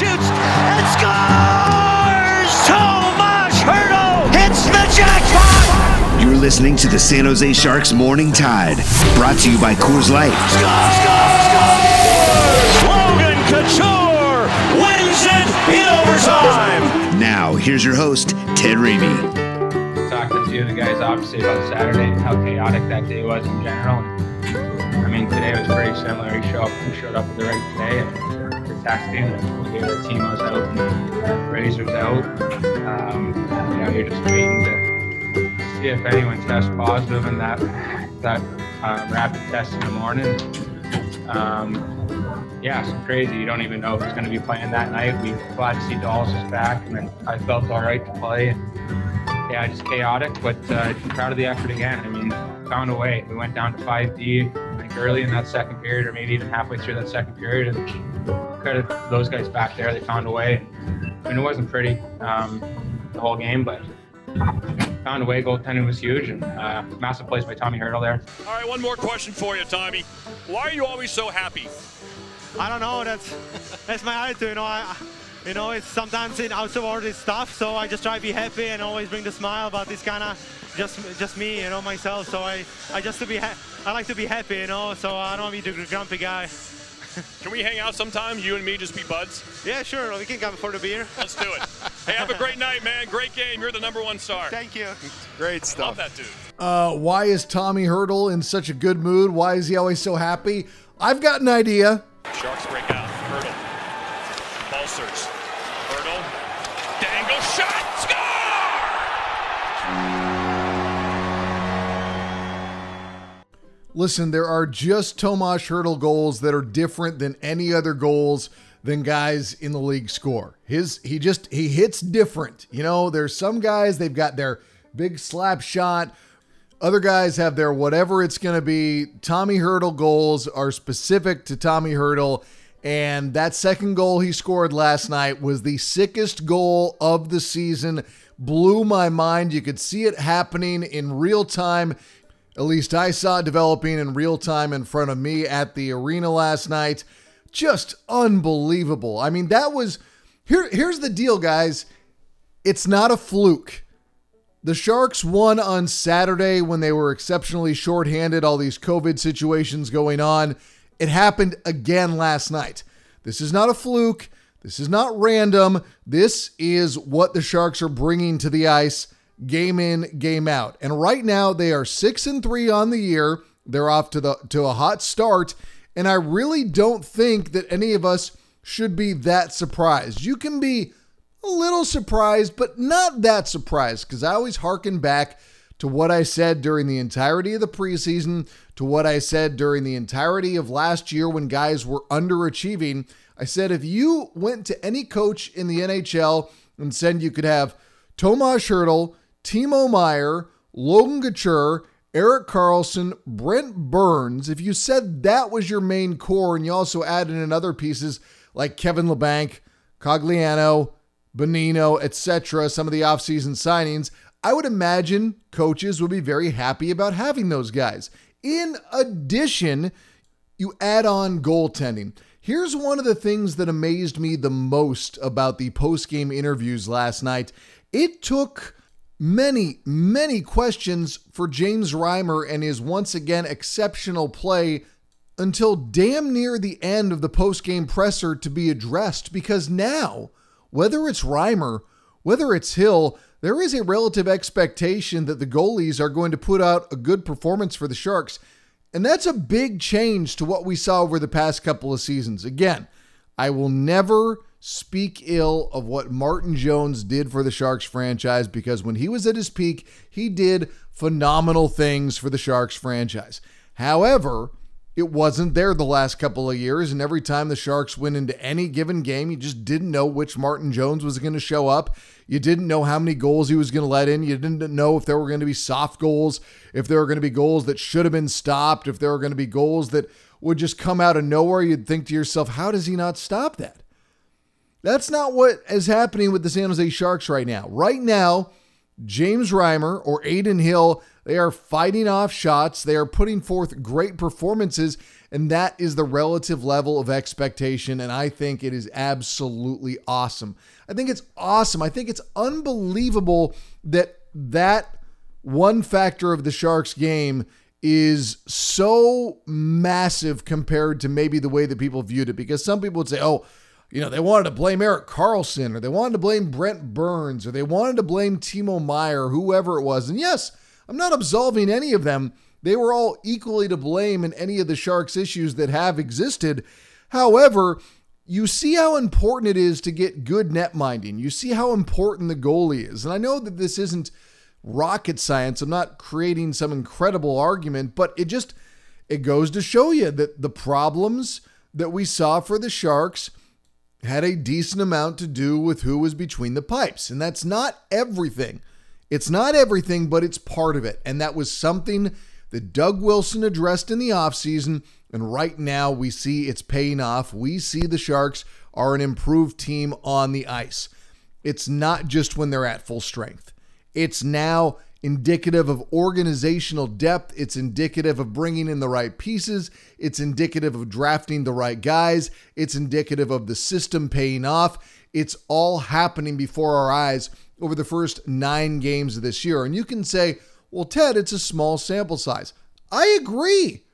Shoots and scores! Tomas Hertl hits the jackpot! You're listening to the San Jose Sharks Morning Tide, brought to you by Coors Light. Score, score, score! Logan Couture wins it in overtime! Now, here's your host, Ted Ramey. Talked to a few of the guys obviously about Saturday and how chaotic that day was in general. I mean, today was pretty similar. We showed up, we showed up with the right day and we're we team was out Razor's out. Um, you know, you're just waiting to see if anyone tests positive in that that um, rapid test in the morning. Um, yeah, it's crazy. You don't even know who's going to be playing that night. We glad to see Dolls is back, and then I felt all right to play. Yeah, just chaotic, but uh, proud of the effort again. I mean, found a way. We went down to 5D, I think early in that second period, or maybe even halfway through that second period, and credit those guys back there. They found a way. I mean, it wasn't pretty um, the whole game, but found a way. Goaltending was huge, and uh, massive plays by Tommy Hertl there. All right, one more question for you, Tommy. Why are you always so happy? I don't know. That's that's my attitude. You know, I, you know, it's sometimes in outside it's tough. So I just try to be happy and always bring the smile. But it's kind of just just me, you know, myself. So I I just to be ha- I like to be happy, you know. So I don't want to be the grumpy guy. Can we hang out sometime? You and me just be buds? Yeah, sure. We can come for the beer. Let's do it. hey, have a great night, man. Great game. You're the number one star. Thank you. Great stuff. Love stuff. that dude. Uh, why is Tommy Hertl in such a good mood? Why is he always so happy? I've got an idea. Sharks break out. Hertl. Ball search. Listen, there are just Tomas Hertl goals that are different than any other goals than guys in the league score. His he just he hits different. You know, there's some guys they've got their big slap shot. Other guys have their whatever it's going to be. Tommy Hertl goals are specific to Tommy Hertl. And that second goal he scored last night was the sickest goal of the season. Blew my mind. You could see it happening in real time. At least I saw developing in real time in front of me at the arena last night. Just unbelievable. I mean, that was here here's the deal, guys. It's not a fluke. The Sharks won on Saturday when they were exceptionally shorthanded, all these COVID situations going on. It happened again last night. This is not a fluke. This is not random. This is what the Sharks are bringing to the ice game in, game out. And right now they are 6 and 3 on the year. They're off to the to a hot start, and I really don't think that any of us should be that surprised. You can be a little surprised, but not that surprised because I always harken back to what I said during the entirety of the preseason, to what I said during the entirety of last year when guys were underachieving. I said if you went to any coach in the NHL and said you could have Tomas Hertl, Timo Meier, Logan Couture, Erik Karlsson, Brent Burns, if you said that was your main core and you also added in other pieces like Kevin Labanc, Cogliano, Bonino, etc., some of the offseason signings, I would imagine coaches would be very happy about having those guys. In addition, you add on goaltending. Here's one of the things that amazed me the most about the post-game interviews last night. It took many, many questions for James Reimer and his once again exceptional play until damn near the end of the post-game presser to be addressed because now, whether it's Reimer, whether it's Hill, there is a relative expectation that the goalies are going to put out a good performance for the Sharks. And that's a big change to what we saw over the past couple of seasons. Again, I will never speak ill of what Martin Jones did for the Sharks franchise because when he was at his peak, he did phenomenal things for the Sharks franchise. However, It wasn't there the last couple of years, and every time the Sharks went into any given game, you just didn't know which Martin Jones was going to show up. You didn't know how many goals he was going to let in. You didn't know if there were going to be soft goals, if there were going to be goals that should have been stopped, if there were going to be goals that would just come out of nowhere. You'd think to yourself, how does he not stop that? That's not what is happening with the San Jose Sharks right now. Right now, James Reimer or Adin Hill, they are fighting off shots. They are putting forth great performances, and that is the relative level of expectation. And I think it is absolutely awesome. I think it's awesome. I think it's unbelievable that that one factor of the Sharks game is so massive compared to maybe the way that people viewed it. Because some people would say, oh, you know, they wanted to blame Erik Karlsson or they wanted to blame Brent Burns or they wanted to blame Timo Meier, whoever it was. And yes, I'm not absolving any of them. They were all equally to blame in any of the Sharks' issues that have existed. However, you see how important it is to get good net minding. You see how important the goalie is. And I know that this isn't rocket science. I'm not creating some incredible argument, but it just it goes to show you that the problems that we saw for the Sharks had a decent amount to do with who was between the pipes. And that's not everything. It's not everything, but it's part of it. And that was something that Doug Wilson addressed in the offseason. And right now we see it's paying off. We see the Sharks are an improved team on the ice. It's not just when they're at full strength, it's now indicative of organizational depth. It's indicative of bringing in the right pieces. It's indicative of drafting the right guys. It's indicative of the system paying off. It's all happening before our eyes over the first nine games of this year. And you can say, well, Ted, it's a small sample size. I agree.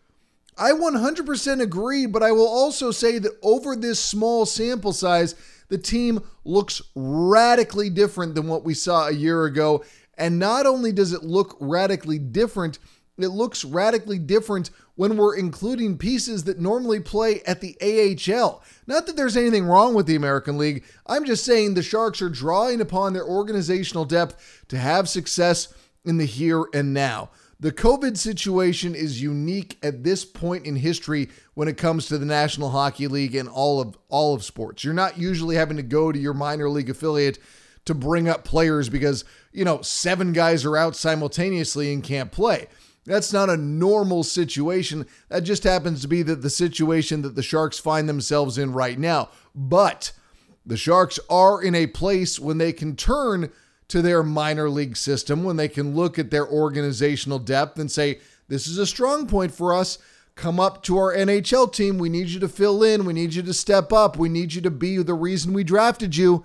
I 100% agree, but I will also say that over this small sample size, the team looks radically different than what we saw a year ago. And not only does it look radically different, it looks radically different when we're including pieces that normally play at the AHL. Not that there's anything wrong with the American League. I'm just saying the Sharks are drawing upon their organizational depth to have success in the here and now. The COVID situation is unique at this point in history when it comes to the National Hockey League and all of all of sports. You're not usually having to go to your minor league affiliate to bring up players because, you know, seven guys are out simultaneously and can't play. That's not a normal situation. That just happens to be that the situation that the Sharks find themselves in right now. But the Sharks are in a place when they can turn to their minor league system, when they can look at their organizational depth and say, this is a strong point for us. Come up to our NHL team. We need you to fill in. We need you to step up. We need you to be the reason we drafted you.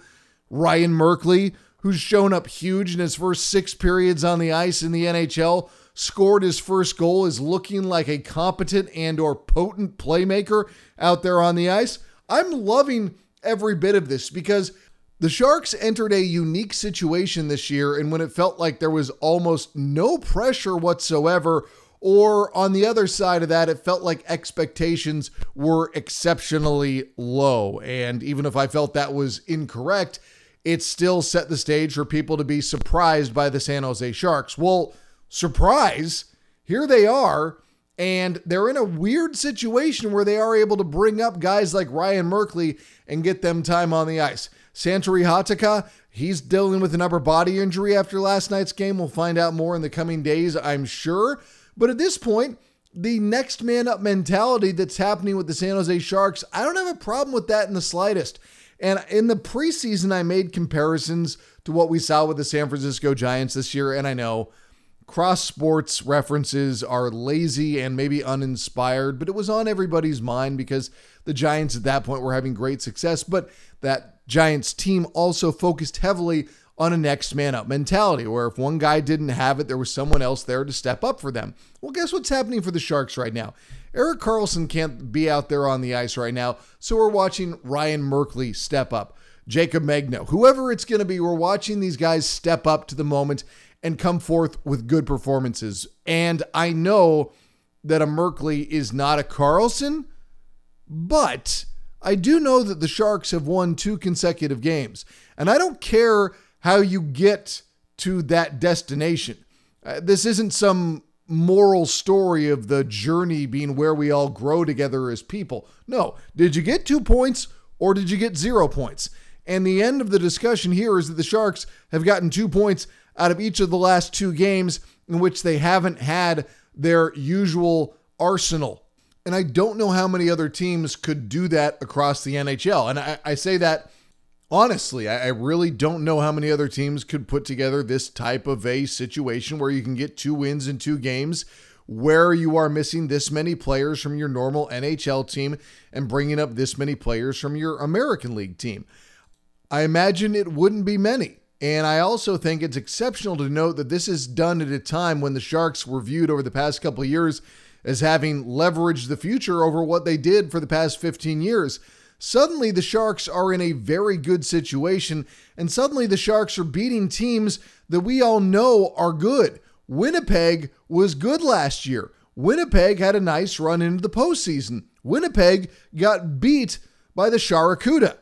Ryan Merkley, who's shown up huge in his first six periods on the ice in the NHL, scored his first goal, is looking like a competent and or potent playmaker out there on the ice. I'm loving every bit of this because the Sharks entered a unique situation this year and when it felt like there was almost no pressure whatsoever or on the other side of that, it felt like expectations were exceptionally low. And even if I felt that was incorrect, it still set the stage for people to be surprised by the San Jose Sharks. Well, surprise, here they are. And they're in a weird situation where they are able to bring up guys like Ryan Merkley and get them time on the ice. Santeri Hatakka, he's dealing with an upper body injury after last night's game. We'll find out more in the coming days, I'm sure. But at this point, the next man up mentality that's happening with the San Jose Sharks, I don't have a problem with that in the slightest. And in the preseason, I made comparisons to what we saw with the San Francisco Giants this year. And I know cross sports references are lazy and maybe uninspired, but it was on everybody's mind because the Giants at that point were having great success. But that Giants team also focused heavily on a next man up mentality, where if one guy didn't have it, there was someone else there to step up for them. Well, guess what's happening for the Sharks right now? Erik Karlsson can't be out there on the ice right now, so we're watching Ryan Merkley step up. Jacob Megna, whoever it's going to be, we're watching these guys step up to the moment and come forth with good performances. And I know that a Merkley is not a Karlsson, but I do know that the Sharks have won two consecutive games. And I don't care how you get to that destination. Uh, this isn't some moral story of the journey being where we all grow together as people. No. Did you get two points or did you get zero points? And the end of the discussion here is that the Sharks have gotten two points out of each of the last two games in which they haven't had their usual arsenal. And I don't know how many other teams could do that across the NHL. And I, I say that honestly. I, I really don't know how many other teams could put together this type of a situation where you can get two wins in two games where you are missing this many players from your normal NHL team and bringing up this many players from your American League team. I imagine it wouldn't be many. And I also think it's exceptional to note that this is done at a time when the Sharks were viewed over the past couple years as having leveraged the future over what they did for the past 15 years. Suddenly, the Sharks are in a very good situation, and suddenly the Sharks are beating teams that we all know are good. Winnipeg was good last year. Winnipeg had a nice run into the postseason. Winnipeg got beat by the Sharkakuda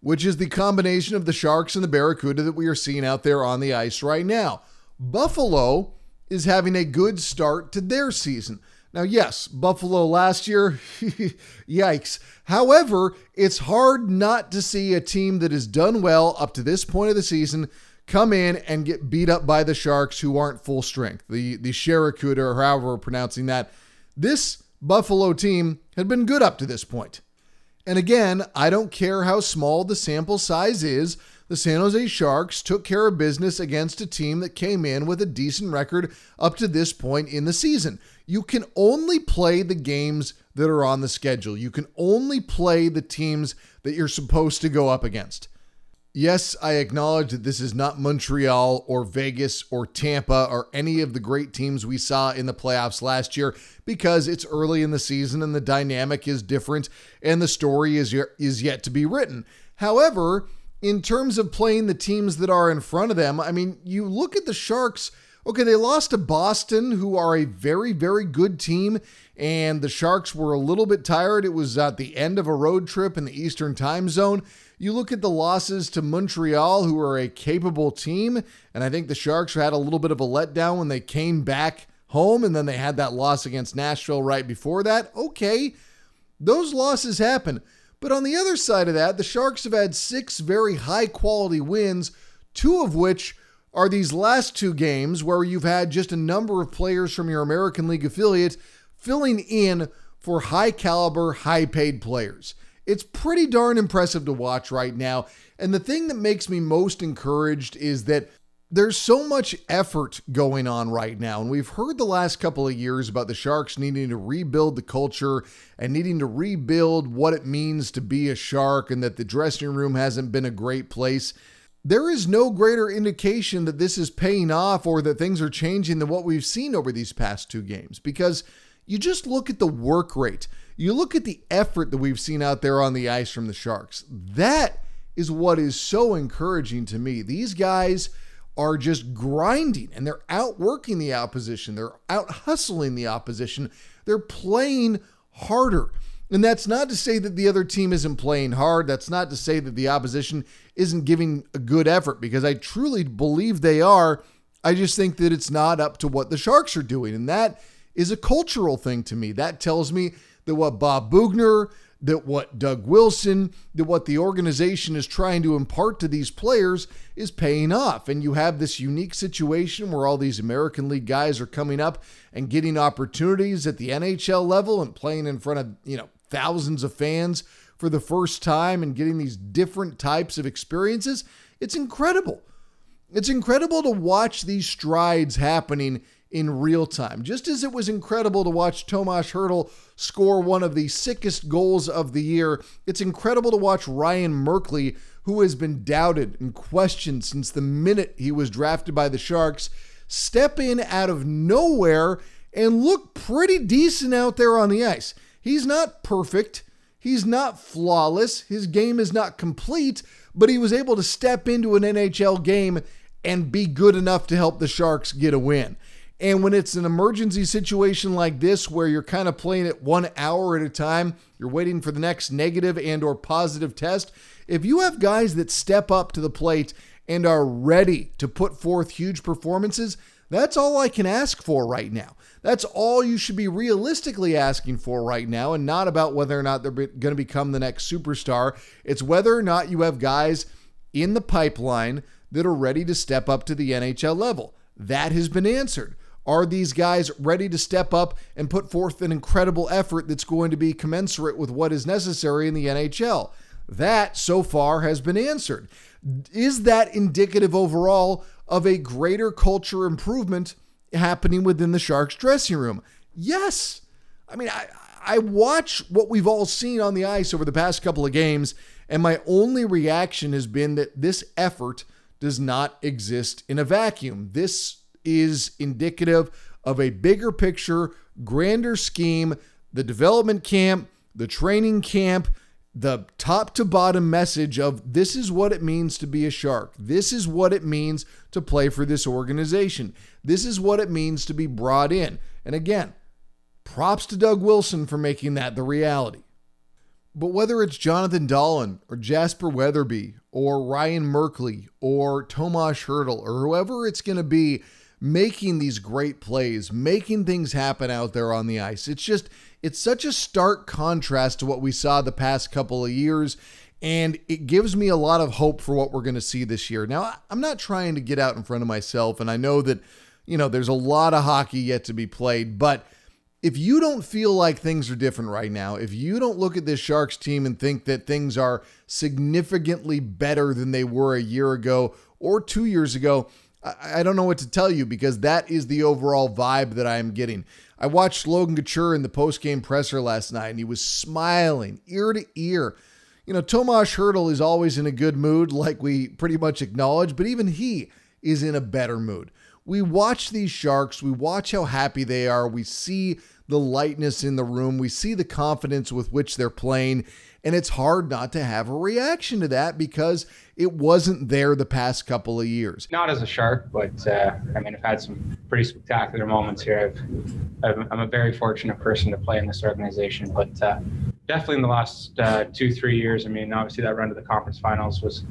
which is the combination of the Sharks and the Barracuda that we are seeing out there on the ice right now. Buffalo is having a good start to their season. Now, yes, Buffalo last year, yikes. However, it's hard not to see a team that has done well up to this point of the season come in and get beat up by the Sharks who aren't full strength. The the Sharakuda, or however we're pronouncing that. This Buffalo team had been good up to this point. And again, I don't care how small the sample size is. The San Jose Sharks took care of business against a team that came in with a decent record up to this point in the season. You can only play the games that are on the schedule. You can only play the teams that you're supposed to go up against. Yes, I acknowledge that this is not Montreal or Vegas or Tampa or any of the great teams we saw in the playoffs last year because it's early in the season and the dynamic is different and the story is is yet to be written. However, in terms of playing the teams that are in front of them, I mean, you look at the Sharks, okay, they lost to Boston who are a very very good team and the Sharks were a little bit tired. It was at the end of a road trip in the Eastern Time Zone. You look at the losses to Montreal, who are a capable team, and I think the Sharks had a little bit of a letdown when they came back home, and then they had that loss against Nashville right before that. Okay, those losses happen. But on the other side of that, the Sharks have had six very high quality wins, two of which are these last two games where you've had just a number of players from your American League affiliate filling in for high caliber, high paid players. It's pretty darn impressive to watch right now. And the thing that makes me most encouraged is that there's so much effort going on right now. And we've heard the last couple of years about the Sharks needing to rebuild the culture and needing to rebuild what it means to be a Shark and that the dressing room hasn't been a great place. There is no greater indication that this is paying off or that things are changing than what we've seen over these past two games because you just look at the work rate. You look at the effort that we've seen out there on the ice from the Sharks. That is what is so encouraging to me. These guys are just grinding and they're outworking the opposition. They're out hustling the opposition. They're playing harder. And that's not to say that the other team isn't playing hard. That's not to say that the opposition isn't giving a good effort because I truly believe they are. I just think that it's not up to what the Sharks are doing. And that is a cultural thing to me. That tells me that what Bob Boughner, that what Doug Wilson, that what the organization is trying to impart to these players is paying off. And you have this unique situation where all these American League guys are coming up and getting opportunities at the NHL level and playing in front of, you know, thousands of fans for the first time and getting these different types of experiences. It's incredible. It's incredible to watch these strides happening in real time. Just as it was incredible to watch Tomas Hertl score one of the sickest goals of the year, it's incredible to watch Ryan Merkley, who has been doubted and questioned since the minute he was drafted by the Sharks, step in out of nowhere and look pretty decent out there on the ice. He's not perfect. He's not flawless. His game is not complete, but he was able to step into an NHL game and be good enough to help the Sharks get a win. And when it's an emergency situation like this where you're kind of playing it 1 hour at a time, you're waiting for the next negative and or positive test, if you have guys that step up to the plate and are ready to put forth huge performances, That's all I can ask for right now. That's all you should be realistically asking for right now, and not about whether or not they're going to become the next superstar. It's whether or not you have guys in the pipeline that are ready to step up to the NHL level. That has been answered. Are these guys ready to step up and put forth an incredible effort that's going to be commensurate with what is necessary in the NHL? That so far has been answered. Is that indicative overall of a greater culture improvement happening within the Sharks dressing room? Yes. I mean, I, I watch what we've all seen on the ice over the past couple of games, and my only reaction has been that this effort does not exist in a vacuum. This is indicative of a bigger picture, grander scheme, the development camp, the training camp, the top to bottom message of this is what it means to be a shark. This is what it means to play for this organization. This is what it means to be brought in. And again, props to Doug Wilson for making that the reality. But whether it's Jonathan Dahlen or Jasper Weatherby or Ryan Merkley or Tomas Hertl or whoever it's going to be making these great plays, making things happen out there on the ice, it's just it's such a stark contrast to what we saw the past couple of years. And it gives me a lot of hope for what we're going to see this year. Now, I'm not trying to get out in front of myself, and I know that, you know, there's a lot of hockey yet to be played, but if you don't feel like things are different right now, if you don't look at this Sharks team and think that things are significantly better than they were a year ago or two years ago, I, don't know what to tell you because that is the overall vibe that I am getting. I watched Logan Couture in the post-game presser last night, and he was smiling ear to ear. You know, Tomas Hertl is always in a good mood, like we pretty much acknowledge, but even he is in a better mood. We watch these Sharks, we watch how happy they are, we see the lightness in the room, we see the confidence with which they're playing, and it's hard not to have a reaction to that because it wasn't there the past couple of years. Not as a shark, but uh, I mean, I've had some pretty spectacular moments here. i am a very fortunate person to play in this organization, but uh, definitely in the last uh, two, three years, I mean, obviously that run to the conference finals was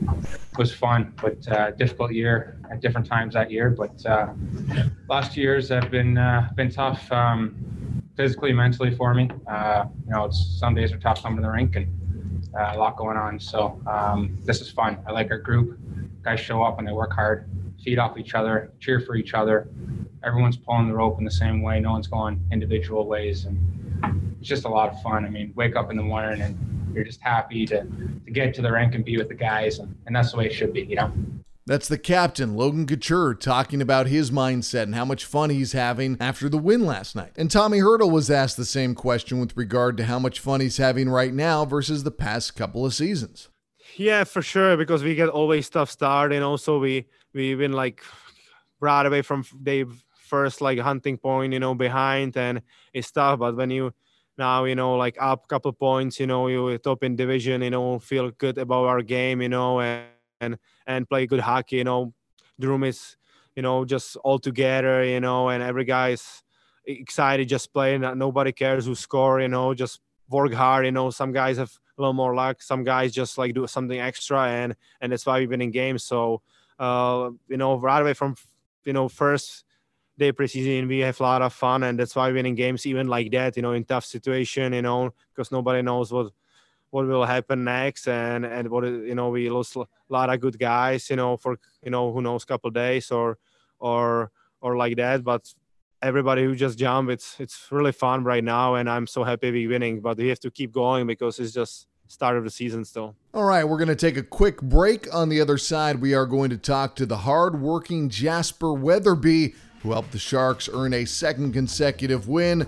was fun, but uh, difficult year at different times that year. But uh, last years have been uh, been tough. Um, physically, mentally for me. you know, it's some days are tough coming to the rink, and uh, a lot going on. So um, this is fun. I like our group. Guys show up and they work hard, feed off each other, cheer for each other. Everyone's pulling the rope in the same way. No one's going individual ways, and it's just a lot of fun. I mean, wake up in the morning and you're just happy to, to get to the rink and be with the guys, and, and that's the way it should be, you know. That's the captain, Logan Couture, talking about his mindset and how much fun he's having after the win last night. And Tommy Hertl was asked the same question with regard to how much fun he's having right now versus the past couple of seasons. Yeah, for sure, because we get always tough start, and also we we've been like right away from the first like hunting point, you know, behind, and it's tough. But when you now you know like up a couple points, you know, you top in division, you know, feel good about our game, you know, and and and play good hockey. You know, the room is you know just all together. You know, and every guy is excited just playing. Nobody cares who score. You know, just work hard. You know, some guys have a little more luck. Some guys just like do something extra, and and that's why we've been in games. So uh, you know, right away from you know first day preseason we have a lot of fun and that's why in games even like that you know in tough situation you know because nobody knows what what will happen next and and what you know we lost a lot of good guys you know for you know who knows couple days or or or like that but everybody who just jump it's it's really fun right now and i'm so happy we're winning but we have to keep going because it's just start of the season still. All right we're going to take a quick break. On the other side we are going to talk to the hard-working jasper weatherby who helped the sharks earn a second consecutive win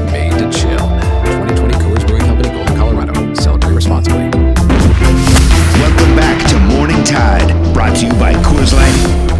to chill. 2020 Coors Brewing Company, Golden, Colorado. Celebrate responsibly. Welcome back to Morning Tide, brought to you by Coors Light.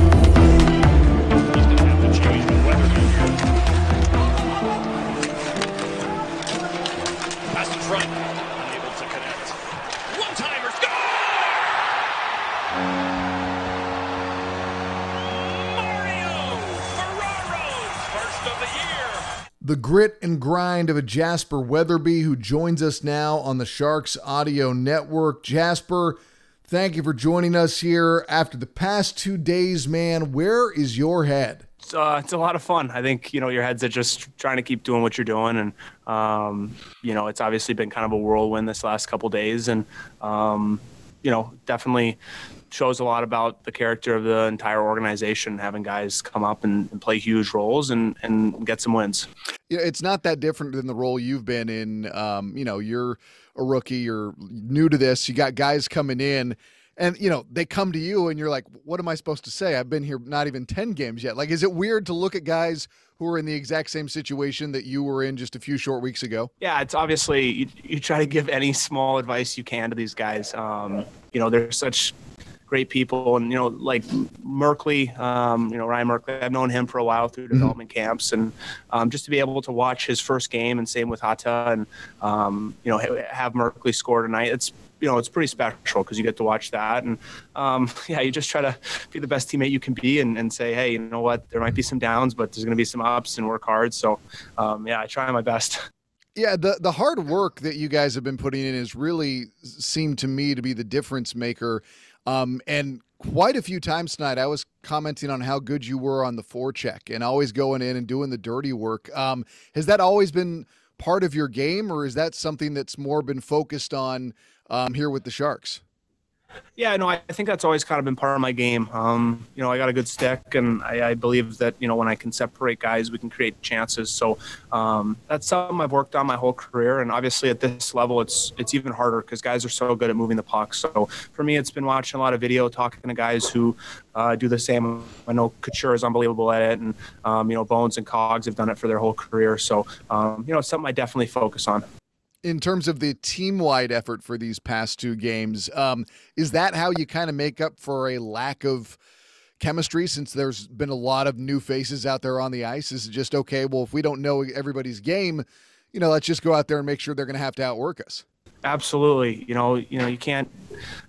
The grit and grind of a Jasper Weatherby who joins us now on the Sharks Audio Network. Jasper, thank you for joining us here after the past two days, man. Where is your head? It's, uh, it's a lot of fun. I think you know your head's at just trying to keep doing what you're doing, and um, you know it's obviously been kind of a whirlwind this last couple days, and um, you know definitely shows a lot about the character of the entire organization, having guys come up and, and play huge roles and, and get some wins. Yeah, it's not that different than the role you've been in. Um, you know, you're a rookie, you're new to this, you got guys coming in and you know they come to you and you're like what am i supposed to say i've been here not even 10 games yet like is it weird to look at guys who are in the exact same situation that you were in just a few short weeks ago yeah it's obviously you, you try to give any small advice you can to these guys um, you know they're such great people. And, you know, like Merkley, um, you know, Ryan Merkley, I've known him for a while through mm-hmm. development camps. And um, just to be able to watch his first game and same with Hata and, um, you know, have Merkley score tonight, it's, you know, it's pretty special because you get to watch that. And um, yeah, you just try to be the best teammate you can be and, and say, hey, you know what, there might be some downs, but there's going to be some ups and work hard. So um, yeah, I try my best. Yeah, the the hard work that you guys have been putting in has really seemed to me to be the difference maker um, and quite a few times tonight, I was commenting on how good you were on the forecheck and always going in and doing the dirty work. Um, has that always been part of your game, or is that something that's more been focused on um, here with the Sharks? Yeah, no, I think that's always kind of been part of my game. Um, you know, I got a good stick, and I, I, believe that you know when I can separate guys, we can create chances. So um, that's something I've worked on my whole career, and obviously at this level, it's it's even harder because guys are so good at moving the puck. So for me, it's been watching a lot of video, talking to guys who uh, do the same. I know Couture is unbelievable at it, and um, you know Bones and Cogs have done it for their whole career. So um, you know, it's something I definitely focus on in terms of the team wide effort for these past two games. Um, is that how you kind of make up for a lack of chemistry since there's been a lot of new faces out there on the ice? Is it just okay? Well, if we don't know everybody's game, you know, let's just go out there and make sure they're going to have to outwork us. Absolutely. You know, you know, you can't,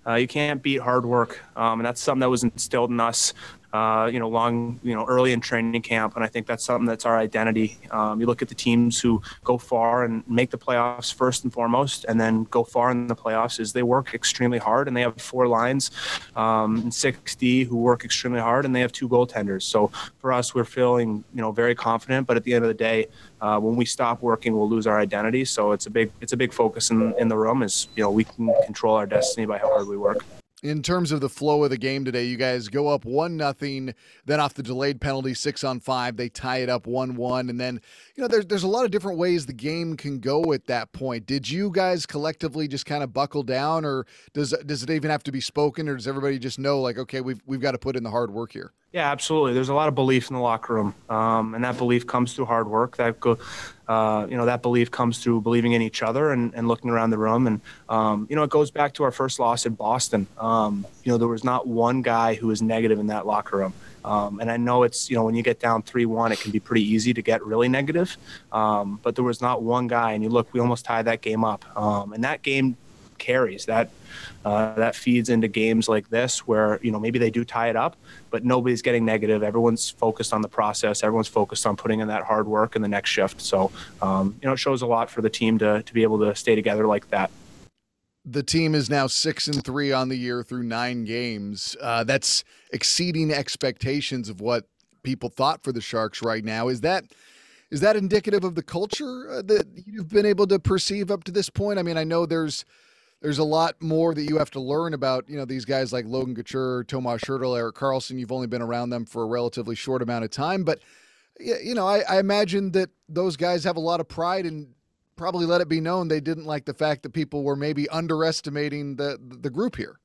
uh, you can't beat hard work, um, and that's something that was instilled in us uh, you know, long, you know, early in training camp. And I think that's something that's our identity. Um, you look at the teams who go far and make the playoffs first and foremost, and then go far in the playoffs is they work extremely hard and they have four lines um, and 6D who work extremely hard and they have two goaltenders. So for us, we're feeling, you know, very confident, but at the end of the day, uh, when we stop working, we'll lose our identity. So it's a big, it's a big focus in, in the room is, you know, we can control our destiny by how hard we work in terms of the flow of the game today, you guys go up one nothing, then off the delayed penalty, six on five, they tie it up one one, and then you know there's there's a lot of different ways the game can go at that point. Did you guys collectively just kind of buckle down, or does does it even have to be spoken, or does everybody just know like okay we've we've got to put in the hard work here? Yeah, absolutely. There's a lot of belief in the locker room, um, and that belief comes through hard work. That go, uh, you know, that belief comes through believing in each other and, and looking around the room. And um, you know, it goes back to our first loss in Boston. Um, you know, there was not one guy who was negative in that locker room. Um, and I know it's you know when you get down three one, it can be pretty easy to get really negative. Um, but there was not one guy, and you look, we almost tied that game up. Um, and that game carries. That uh, that feeds into games like this where you know maybe they do tie it up but nobody's getting negative. Everyone's focused on the process. Everyone's focused on putting in that hard work in the next shift. So um, you know it shows a lot for the team to, to be able to stay together like that. The team is now six and three on the year through nine games. Uh, that's exceeding expectations of what people thought for the sharks right now. Is that is that indicative of the culture uh, that you've been able to perceive up to this point? I mean, I know there's there's a lot more that you have to learn about, you know, these guys like Logan Couture, Tomas Hertl, Erik Karlsson. You've only been around them for a relatively short amount of time, but you know, I, I imagine that those guys have a lot of pride and probably let it be known they didn't like the fact that people were maybe underestimating the the group here.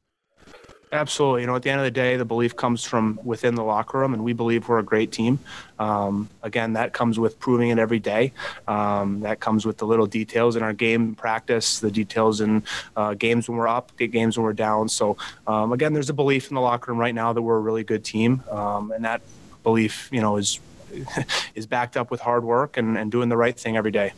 Absolutely. You know, at the end of the day, the belief comes from within the locker room, and we believe we're a great team. Um, again, that comes with proving it every day. Um, that comes with the little details in our game practice, the details in uh, games when we're up, games when we're down. So, um, again, there's a belief in the locker room right now that we're a really good team, um, and that belief, you know, is is backed up with hard work and, and doing the right thing every day.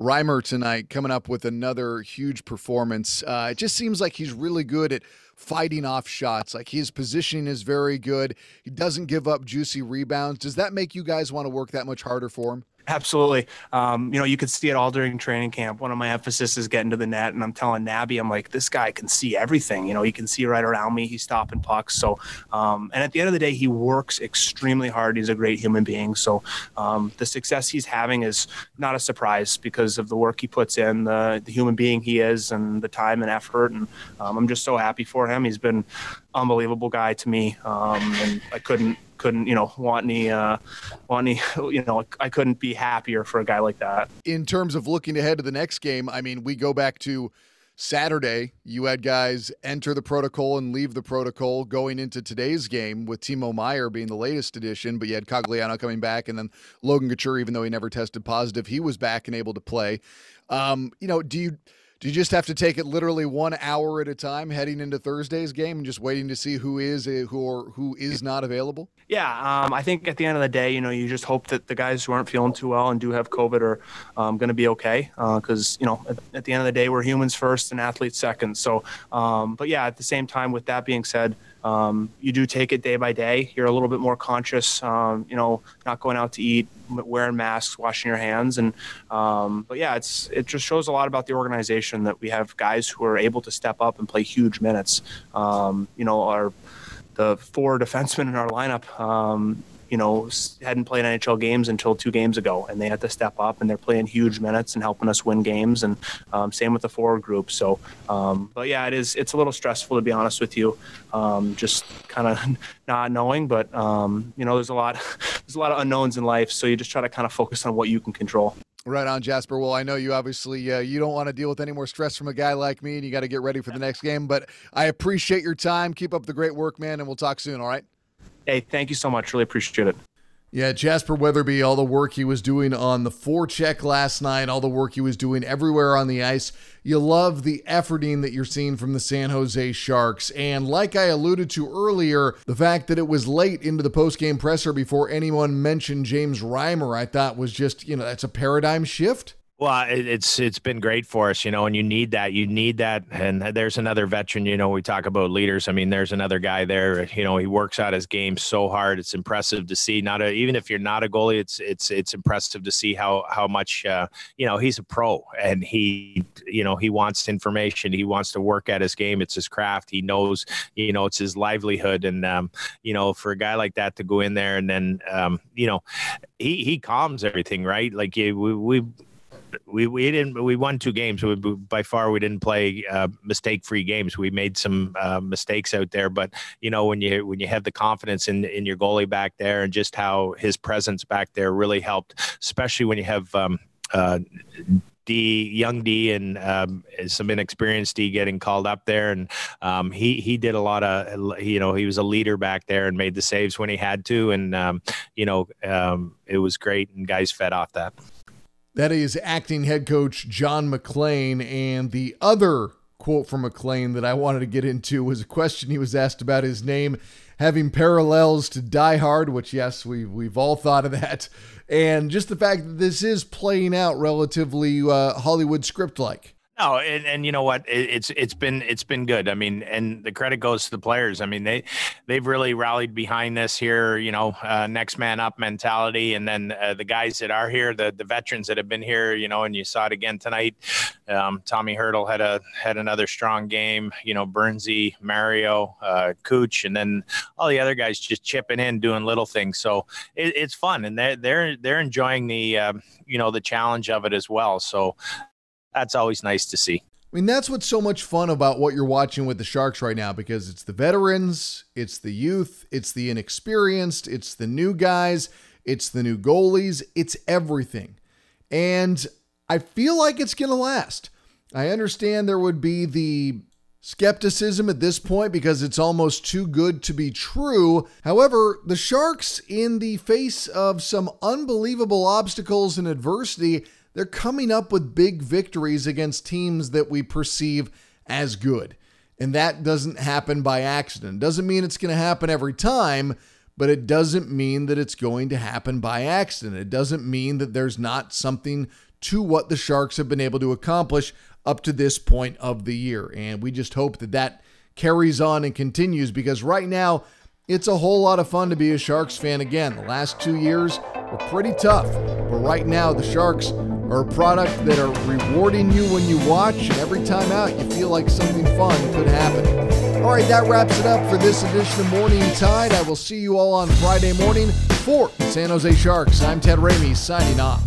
Reimer tonight coming up with another huge performance. Uh, it just seems like he's really good at fighting off shots. Like his positioning is very good. He doesn't give up juicy rebounds. Does that make you guys want to work that much harder for him? Absolutely. Um, you know, you could see it all during training camp. One of my emphasis is getting to the net, and I'm telling Nabby, I'm like, this guy can see everything. You know, he can see right around me. He's stopping pucks. So, um, and at the end of the day, he works extremely hard. He's a great human being. So, um, the success he's having is not a surprise because of the work he puts in, the, the human being he is, and the time and effort. And um, I'm just so happy for him. He's been unbelievable guy to me, um, and I couldn't couldn't you know want any uh, want any you know I couldn't be happier for a guy like that. In terms of looking ahead to the next game, I mean, we go back to Saturday. You had guys enter the protocol and leave the protocol going into today's game with Timo Meier being the latest addition, but you had Cogliano coming back and then Logan Couture, even though he never tested positive, he was back and able to play. Um, you know, do you do you just have to take it literally one hour at a time heading into Thursday's game and just waiting to see who is who or who is not available? Yeah, um, I think at the end of the day, you know, you just hope that the guys who aren't feeling too well and do have COVID are um, going to be okay. Because uh, you know, at, at, the end of the day, we're humans first and athletes second. So, um, but yeah, at the same time, with that being said, um, you do take it day by day. You're a little bit more conscious, um, you know, not going out to eat, wearing masks, washing your hands, and um, but yeah, it's it just shows a lot about the organization that we have guys who are able to step up and play huge minutes. Um, you know, our the four defensemen in our lineup um, you know, hadn't played NHL games until two games ago, and they had to step up, and they're playing huge minutes and helping us win games. And um, same with the forward group. So, um, but yeah, it is. It's a little stressful to be honest with you, um, just kind of not knowing. But um, you know, there's a lot, there's a lot of unknowns in life, so you just try to kind of focus on what you can control. Right on, Jasper. Well, I know you obviously uh, you don't want to deal with any more stress from a guy like me, and you got to get ready for the next game. But I appreciate your time. Keep up the great work, man, and we'll talk soon. All right. Hey, thank you so much. Really appreciate it. Yeah, Jasper Weatherby, all the work he was doing on the forecheck last night, all the work he was doing everywhere on the ice. You love the efforting that you're seeing from the San Jose Sharks. And like I alluded to earlier, the fact that it was late into the postgame presser before anyone mentioned James Reimer, I thought was just, you know, that's a paradigm shift. Well, it's it's been great for us, you know, and you need that. You need that. And there's another veteran, you know, we talk about leaders. I mean, there's another guy there, you know, he works out his game so hard. It's impressive to see. Not a, even if you're not a goalie, it's it's it's impressive to see how how much uh, you know, he's a pro and he you know, he wants information. He wants to work at his game. It's his craft. He knows, you know, it's his livelihood and um, you know, for a guy like that to go in there and then um, you know, he he calms everything, right? Like we we we we didn't we won two games. We, by far we didn't play uh, mistake free games. We made some uh, mistakes out there, but you know when you when you have the confidence in in your goalie back there and just how his presence back there really helped, especially when you have. Um, uh, D, young D, and um, some inexperienced D getting called up there, and um, he he did a lot of you know he was a leader back there and made the saves when he had to, and um, you know um, it was great, and guys fed off that. That is acting head coach John MacLean. And the other quote from MacLean that I wanted to get into was a question he was asked about his name having parallels to Die Hard, which, yes, we, we've all thought of that. And just the fact that this is playing out relatively uh, Hollywood script like. No, and, and you know what? It, it's it's been it's been good. I mean, and the credit goes to the players. I mean, they they've really rallied behind this here. You know, uh, next man up mentality, and then uh, the guys that are here, the the veterans that have been here. You know, and you saw it again tonight. Um, Tommy Hertl had a had another strong game. You know, Burnsie, Mario, uh, Cooch, and then all the other guys just chipping in, doing little things. So it, it's fun, and they're they're they're enjoying the um, you know the challenge of it as well. So that's always nice to see. I mean, that's what's so much fun about what you're watching with the Sharks right now because it's the veterans, it's the youth, it's the inexperienced, it's the new guys, it's the new goalies, it's everything. And I feel like it's going to last. I understand there would be the skepticism at this point because it's almost too good to be true. However, the Sharks, in the face of some unbelievable obstacles and adversity, they're coming up with big victories against teams that we perceive as good. And that doesn't happen by accident. Doesn't mean it's going to happen every time, but it doesn't mean that it's going to happen by accident. It doesn't mean that there's not something to what the Sharks have been able to accomplish up to this point of the year. And we just hope that that carries on and continues because right now it's a whole lot of fun to be a Sharks fan again. The last two years were pretty tough, but right now the Sharks are a product that are rewarding you when you watch, and every time out you feel like something fun could happen. All right, that wraps it up for this edition of Morning Tide. I will see you all on Friday morning for San Jose Sharks. I'm Ted Ramey signing off.